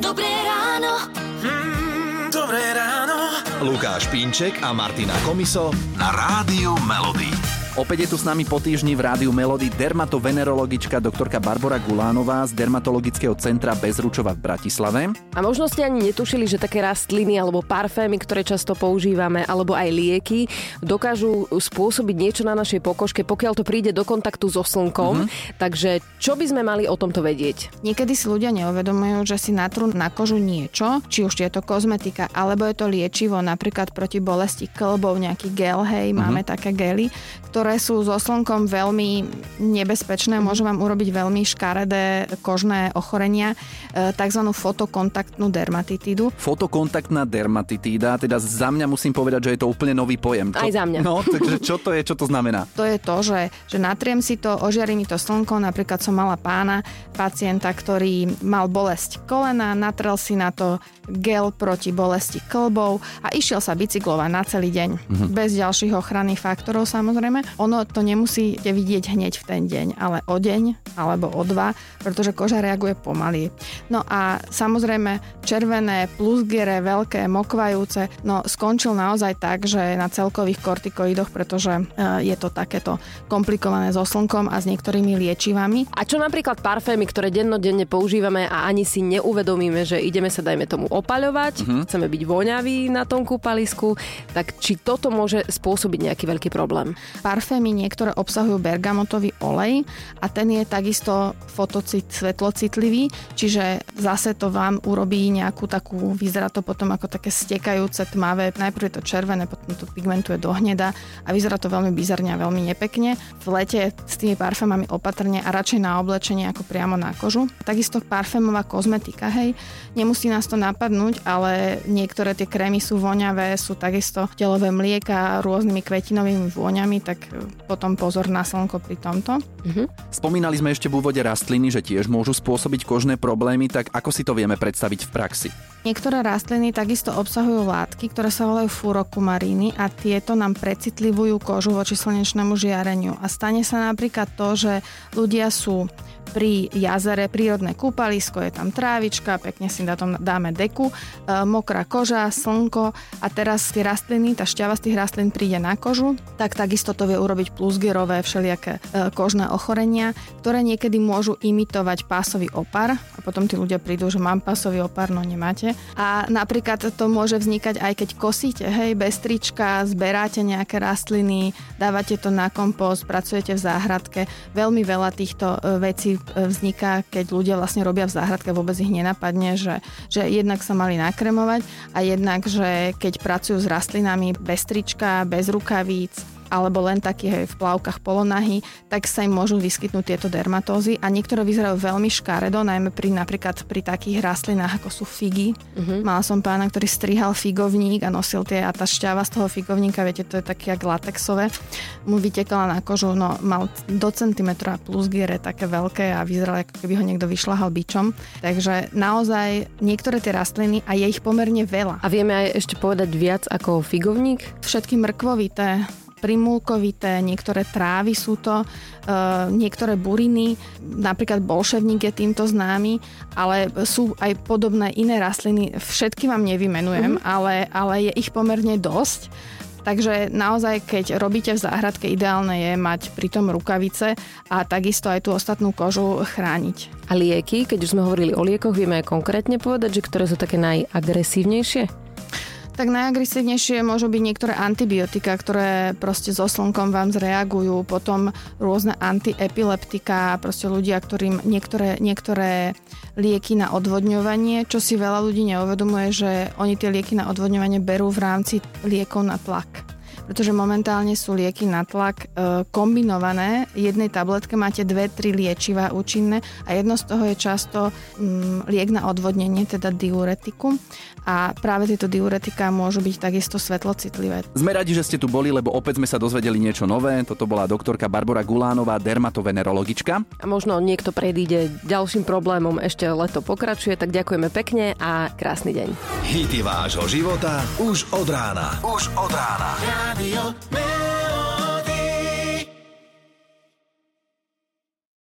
Dobré ráno. Mm, dobré ráno. Lukáš Pínček a Martina Komiso na Rádiu Melody. Opäť je tu s nami po týždni v rádiu Melody dermatovenerologička doktorka Barbara Gulánová z Dermatologického centra Bezručova v Bratislave. A možno ste ani netušili, že také rastliny alebo parfémy, ktoré často používame, alebo aj lieky, dokážu spôsobiť niečo na našej pokožke, pokiaľ to príde do kontaktu so slnkom. Mm-hmm. Takže čo by sme mali o tomto vedieť? Niekedy si ľudia neuvedomujú, že si natrú na kožu niečo, či už je to kozmetika, alebo je to liečivo, napríklad proti bolesti klbov, nejaký gel, hej, mm-hmm. máme také gely, ktoré ktoré sú so slnkom veľmi nebezpečné, môžu vám urobiť veľmi škaredé kožné ochorenia, e, tzv. fotokontaktnú dermatitídu. Fotokontaktná dermatitída, teda za mňa musím povedať, že je to úplne nový pojem. Čo, Aj za mňa. No, takže čo to je, čo to znamená? To je to, že, že natriem si to, ožiari mi to slnko, napríklad som mala pána, pacienta, ktorý mal bolesť kolena, natrel si na to gel proti bolesti klbov a išiel sa bicyklovať na celý deň. Mm-hmm. Bez ďalších ochranných faktorov samozrejme. Ono to nemusíte vidieť hneď v ten deň, ale o deň alebo o dva, pretože koža reaguje pomaly. No a samozrejme červené, plusgiere, veľké, mokvajúce, no skončil naozaj tak, že na celkových kortikoidoch, pretože e, je to takéto komplikované so slnkom a s niektorými liečivami. A čo napríklad parfémy, ktoré dennodenne používame a ani si neuvedomíme, že ideme sa dajme tomu opaľovať, uh-huh. chceme byť voňaví na tom kúpalisku, tak či toto môže spôsobiť nejaký veľký problém? Parfémy niektoré obsahujú bergamotový olej a ten je takisto fotocit, svetlocitlivý, čiže zase to vám urobí nejakú takú, vyzerá to potom ako také stekajúce tmavé, najprv je to červené, potom to pigmentuje do hneda a vyzerá to veľmi bizarne a veľmi nepekne. V lete s tými parfémami opatrne a radšej na oblečenie ako priamo na kožu. Takisto parfémová kozmetika, hej, nemusí nás to napadnúť ale niektoré tie krémy sú voňavé, sú takisto telové mlieka rôznymi kvetinovými vôňami, tak potom pozor na slnko pri tomto. Uh-huh. Spomínali sme ešte v úvode rastliny, že tiež môžu spôsobiť kožné problémy, tak ako si to vieme predstaviť v praxi? Niektoré rastliny takisto obsahujú látky, ktoré sa volajú furokumaríny a tieto nám precitlivujú kožu voči slnečnému žiareniu. A stane sa napríklad to, že ľudia sú pri jazere prírodné kúpalisko, je tam trávička, pekne si na tom dáme deku, e, mokrá koža, slnko a teraz tie rastliny, tá šťava z tých rastlín príde na kožu, tak takisto to vie urobiť plusgerové všelijaké e, kožné ochorenia, ktoré niekedy môžu imitovať pásový opar a potom tí ľudia prídu, že mám pásový opar, no nemáte. A napríklad to môže vznikať aj keď kosíte, hej, bez trička, zberáte nejaké rastliny, dávate to na kompost, pracujete v záhradke. Veľmi veľa týchto e, vecí vzniká, keď ľudia vlastne robia v záhradke, vôbec ich nenapadne, že, že jednak sa mali nakremovať a jednak, že keď pracujú s rastlinami bez trička, bez rukavíc, alebo len taký v plavkách polonahy, tak sa im môžu vyskytnúť tieto dermatózy a niektoré vyzerajú veľmi škaredo, najmä pri napríklad pri takých rastlinách ako sú figy. Uh-huh. Mala som pána, ktorý strihal figovník a nosil tie a tá šťava z toho figovníka, viete, to je také jak latexové, mu vytekala na kožu, no mal do centimetra plus giere také veľké a vyzeral, ako keby ho niekto vyšľahal bičom. Takže naozaj niektoré tie rastliny a je ich pomerne veľa. A vieme aj ešte povedať viac ako figovník? Všetky mrkvovité, primulkovité, niektoré trávy sú to, e, niektoré buriny, napríklad bolševník je týmto známy, ale sú aj podobné iné rastliny, všetky vám nevymenujem, mm-hmm. ale, ale je ich pomerne dosť. Takže naozaj, keď robíte v záhradke, ideálne je mať pritom rukavice a takisto aj tú ostatnú kožu chrániť. A lieky, keď už sme hovorili o liekoch, vieme aj konkrétne povedať, že ktoré sú také najagresívnejšie? Tak najagresívnejšie môžu byť niektoré antibiotika, ktoré proste so slnkom vám zreagujú, potom rôzne antiepileptika, proste ľudia, ktorým niektoré, niektoré lieky na odvodňovanie, čo si veľa ľudí neuvedomuje, že oni tie lieky na odvodňovanie berú v rámci liekov na tlak pretože momentálne sú lieky na tlak e, kombinované. Jednej tabletke máte dve, tri liečiva účinné a jedno z toho je často mm, liek na odvodnenie, teda diuretikum. A práve tieto diuretika môžu byť takisto svetlocitlivé. Sme radi, že ste tu boli, lebo opäť sme sa dozvedeli niečo nové. Toto bola doktorka Barbara Gulánová, dermatovenerologička. A možno niekto predíde ďalším problémom, ešte leto pokračuje, tak ďakujeme pekne a krásny deň. Hity vášho života už od rána. Už od rána. Radio Man.